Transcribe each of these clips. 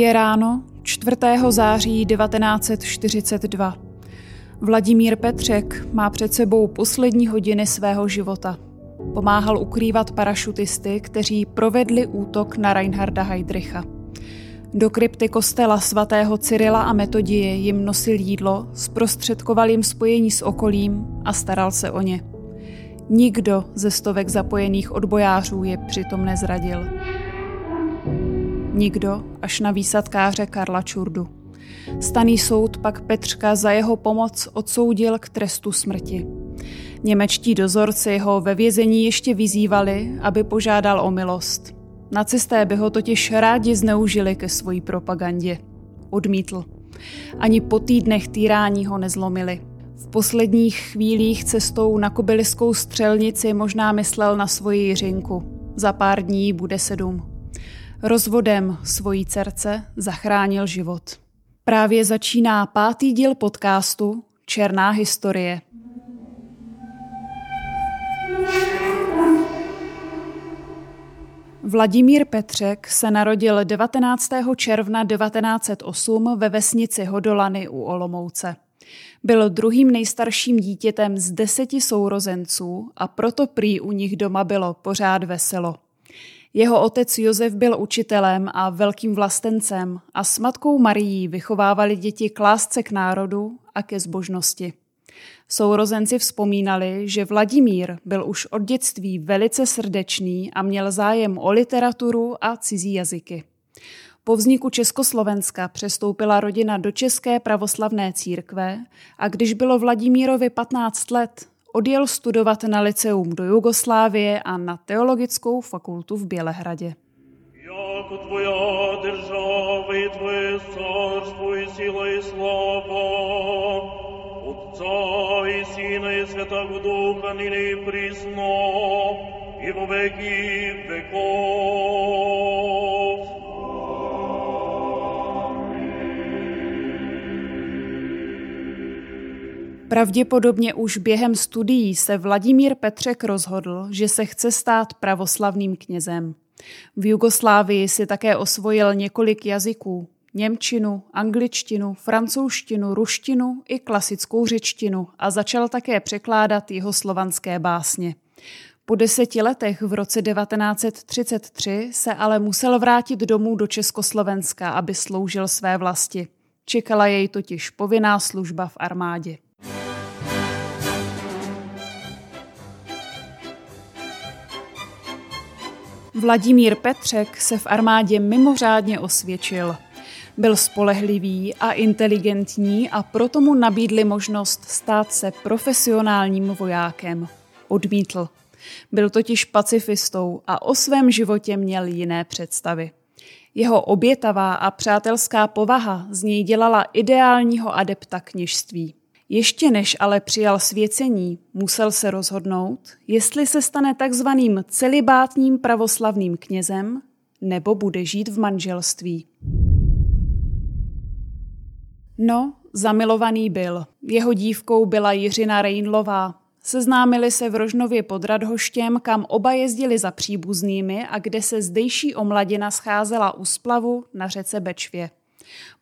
Je ráno 4. září 1942. Vladimír Petřek má před sebou poslední hodiny svého života. Pomáhal ukrývat parašutisty, kteří provedli útok na Reinharda Heydricha. Do krypty kostela svatého Cyrila a Metodie jim nosil jídlo, zprostředkoval jim spojení s okolím a staral se o ně. Nikdo ze stovek zapojených odbojářů je přitom nezradil. Nikdo, až na výsadkáře Karla Čurdu. Staný soud pak Petřka za jeho pomoc odsoudil k trestu smrti. Němečtí dozorci ho ve vězení ještě vyzývali, aby požádal o milost. Nacisté by ho totiž rádi zneužili ke své propagandě. Odmítl. Ani po týdnech týrání ho nezlomili. V posledních chvílích cestou na kobyliskou střelnici možná myslel na svoji Jiřinku. Za pár dní bude sedm. Rozvodem svojí dcerce zachránil život. Právě začíná pátý díl podcastu Černá historie. Vladimír Petřek se narodil 19. června 1908 ve vesnici Hodolany u Olomouce. Byl druhým nejstarším dítětem z deseti sourozenců a proto prý u nich doma bylo pořád veselo. Jeho otec Josef byl učitelem a velkým vlastencem a s matkou Marií vychovávali děti k lásce k národu a ke zbožnosti. Sourozenci vzpomínali, že Vladimír byl už od dětství velice srdečný a měl zájem o literaturu a cizí jazyky. Po vzniku Československa přestoupila rodina do České pravoslavné církve a když bylo Vladimírovi 15 let, odjel studovat na liceum do Jugoslávie a na teologickou fakultu v Bělehradě. Jako tvoja država tvoje carstvo i sila i slava, Otca i Syna i nyní i veky. Pravděpodobně už během studií se Vladimír Petřek rozhodl, že se chce stát pravoslavným knězem. V Jugoslávii si také osvojil několik jazyků. Němčinu, angličtinu, francouzštinu, ruštinu i klasickou řečtinu a začal také překládat jeho slovanské básně. Po deseti letech v roce 1933 se ale musel vrátit domů do Československa, aby sloužil své vlasti. Čekala jej totiž povinná služba v armádě. Vladimír Petřek se v armádě mimořádně osvědčil. Byl spolehlivý a inteligentní a proto mu nabídli možnost stát se profesionálním vojákem. Odmítl. Byl totiž pacifistou a o svém životě měl jiné představy. Jeho obětavá a přátelská povaha z něj dělala ideálního adepta kněžství. Ještě než ale přijal svěcení, musel se rozhodnout, jestli se stane takzvaným celibátním pravoslavným knězem nebo bude žít v manželství. No, zamilovaný byl. Jeho dívkou byla Jiřina Rejnlová. Seznámili se v Rožnově pod Radhoštěm, kam oba jezdili za příbuznými a kde se zdejší omladina scházela u splavu na řece Bečvě.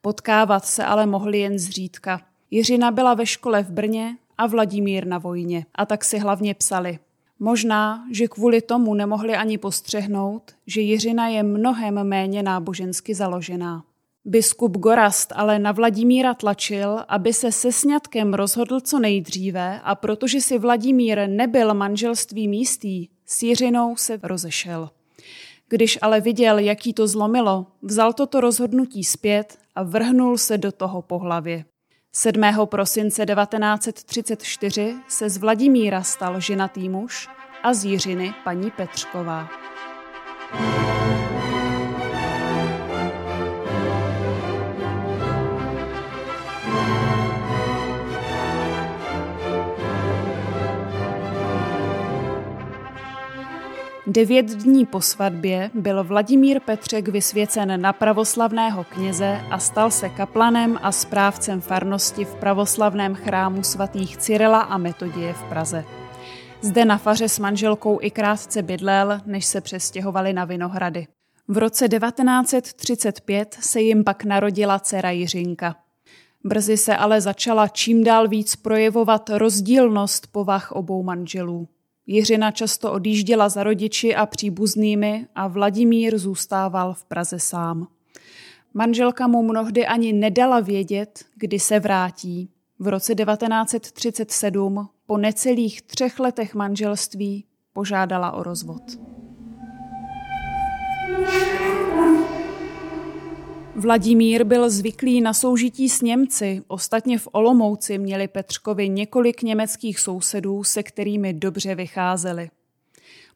Potkávat se ale mohli jen zřídka – Jiřina byla ve škole v Brně a Vladimír na vojně a tak si hlavně psali. Možná, že kvůli tomu nemohli ani postřehnout, že Jiřina je mnohem méně nábožensky založená. Biskup Gorast ale na Vladimíra tlačil, aby se se sňatkem rozhodl co nejdříve a protože si Vladimír nebyl manželství místý, s Jiřinou se rozešel. Když ale viděl, jaký to zlomilo, vzal toto rozhodnutí zpět a vrhnul se do toho po hlavě. 7. prosince 1934 se z Vladimíra stal ženatý muž a z Jiřiny paní Petřková. Devět dní po svatbě byl Vladimír Petřek vysvěcen na pravoslavného kněze a stal se kaplanem a správcem farnosti v pravoslavném chrámu svatých Cyrila a Metodie v Praze. Zde na faře s manželkou i krátce bydlel, než se přestěhovali na Vinohrady. V roce 1935 se jim pak narodila dcera Jiřinka. Brzy se ale začala čím dál víc projevovat rozdílnost povah obou manželů. Jiřina často odjížděla za rodiči a příbuznými a Vladimír zůstával v Praze sám. Manželka mu mnohdy ani nedala vědět, kdy se vrátí. V roce 1937, po necelých třech letech manželství, požádala o rozvod. Vladimír byl zvyklý na soužití s Němci, ostatně v Olomouci měli Petřkovi několik německých sousedů, se kterými dobře vycházeli.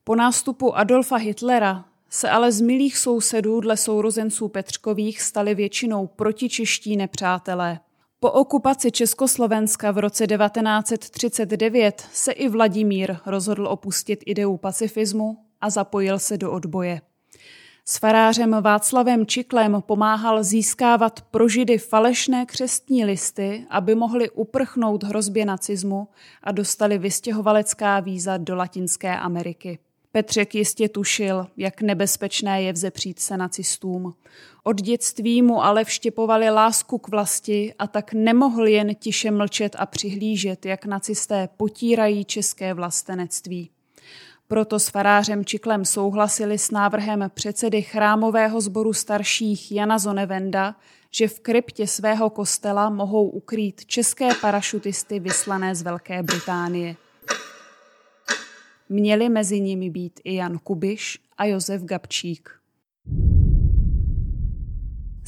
Po nástupu Adolfa Hitlera se ale z milých sousedů dle sourozenců Petřkových stali většinou protičeští nepřátelé. Po okupaci Československa v roce 1939 se i Vladimír rozhodl opustit ideu pacifismu a zapojil se do odboje. S farářem Václavem Čiklem pomáhal získávat pro židy falešné křestní listy, aby mohli uprchnout hrozbě nacismu a dostali vystěhovalecká víza do Latinské Ameriky. Petřek jistě tušil, jak nebezpečné je vzepřít se nacistům. Od dětství mu ale vštěpovali lásku k vlasti a tak nemohl jen tiše mlčet a přihlížet, jak nacisté potírají české vlastenectví. Proto s farářem Čiklem souhlasili s návrhem předsedy chrámového sboru starších Jana Zonevenda, že v kryptě svého kostela mohou ukrýt české parašutisty vyslané z Velké Británie. Měli mezi nimi být i Jan Kubiš a Josef Gabčík.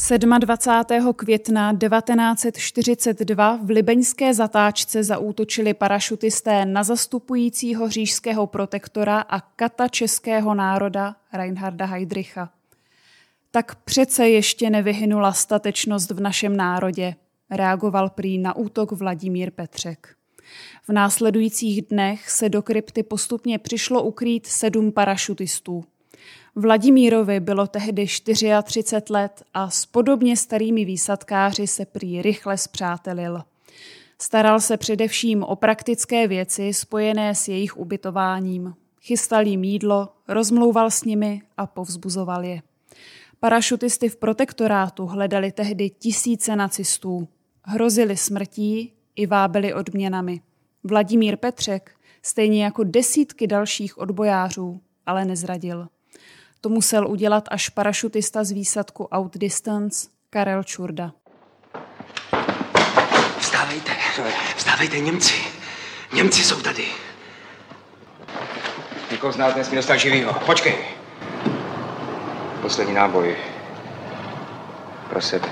27. května 1942 v libeňské zatáčce zaútočili parašutisté na zastupujícího řížského protektora a kata českého národa Reinharda Heydricha. Tak přece ještě nevyhynula statečnost v našem národě, reagoval prý na útok Vladimír Petřek. V následujících dnech se do krypty postupně přišlo ukrýt sedm parašutistů. Vladimírovi bylo tehdy 34 let a s podobně starými výsadkáři se prý rychle zpřátelil. Staral se především o praktické věci spojené s jejich ubytováním. Chystal jim jídlo, rozmlouval s nimi a povzbuzoval je. Parašutisty v protektorátu hledali tehdy tisíce nacistů. Hrozili smrtí i vábili odměnami. Vladimír Petřek, stejně jako desítky dalších odbojářů, ale nezradil. To musel udělat až parašutista z výsadku Outdistance Karel Čurda. Vstávejte, vstávejte Němci. Němci jsou tady. Nikoho z nás nesmí dostat živýho. Počkej. Poslední náboj. Pro sebe.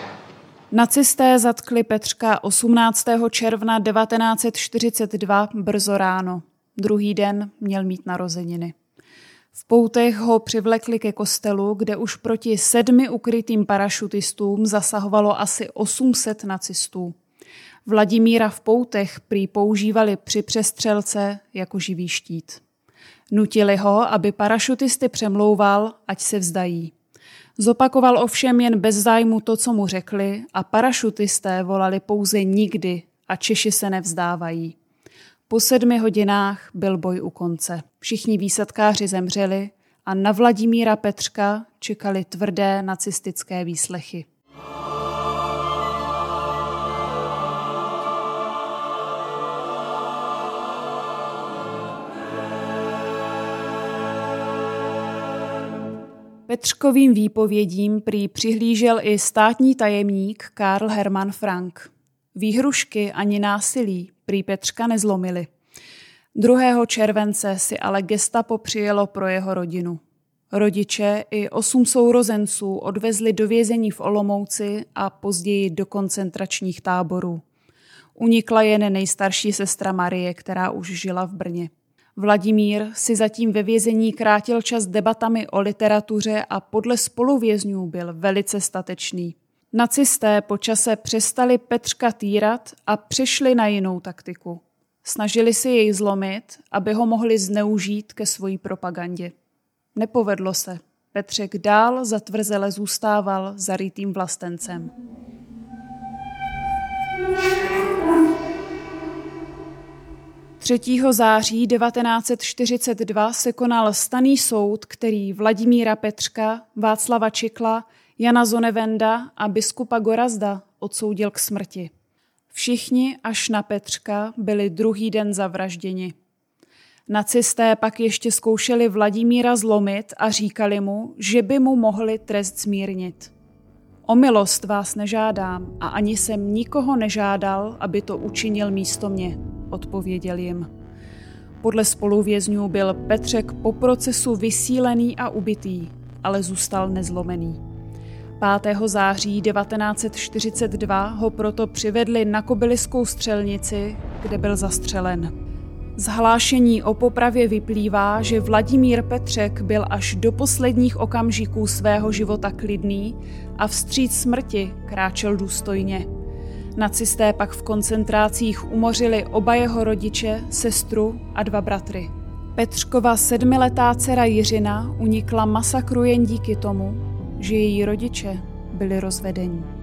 Nacisté zatkli Petřka 18. června 1942 brzo ráno. Druhý den měl mít narozeniny. V poutech ho přivlekli ke kostelu, kde už proti sedmi ukrytým parašutistům zasahovalo asi 800 nacistů. Vladimíra v poutech prý používali při přestřelce jako živý štít. Nutili ho, aby parašutisty přemlouval, ať se vzdají. Zopakoval ovšem jen bez zájmu to, co mu řekli a parašutisté volali pouze nikdy a Češi se nevzdávají. Po sedmi hodinách byl boj u konce. Všichni výsadkáři zemřeli a na Vladimíra Petřka čekali tvrdé nacistické výslechy. Petřkovým výpovědím prý přihlížel i státní tajemník Karl Hermann Frank. Výhrušky ani násilí prý Petřka nezlomily. 2. července si ale gestapo přijelo pro jeho rodinu. Rodiče i osm sourozenců odvezli do vězení v Olomouci a později do koncentračních táborů. Unikla jen nejstarší sestra Marie, která už žila v Brně. Vladimír si zatím ve vězení krátil čas debatami o literatuře a podle spoluvězňů byl velice statečný. Nacisté po čase přestali Petřka týrat a přešli na jinou taktiku. Snažili si jej zlomit, aby ho mohli zneužít ke svojí propagandě. Nepovedlo se. Petřek dál zatvrzele zůstával zarytým vlastencem. 3. září 1942 se konal staný soud, který Vladimíra Petřka, Václava Čikla, Jana Zonevenda a biskupa Gorazda odsoudil k smrti. Všichni až na Petřka byli druhý den zavražděni. Nacisté pak ještě zkoušeli Vladimíra zlomit a říkali mu, že by mu mohli trest zmírnit. O milost vás nežádám a ani jsem nikoho nežádal, aby to učinil místo mě, odpověděl jim. Podle spoluvězňů byl Petřek po procesu vysílený a ubitý, ale zůstal nezlomený. 5. září 1942 ho proto přivedli na kobyliskou střelnici, kde byl zastřelen. Z hlášení o popravě vyplývá, že Vladimír Petřek byl až do posledních okamžiků svého života klidný a vstříc smrti kráčel důstojně. Nacisté pak v koncentrácích umořili oba jeho rodiče, sestru a dva bratry. Petřkova sedmiletá dcera Jiřina unikla masakru jen díky tomu, že její rodiče byli rozvedení.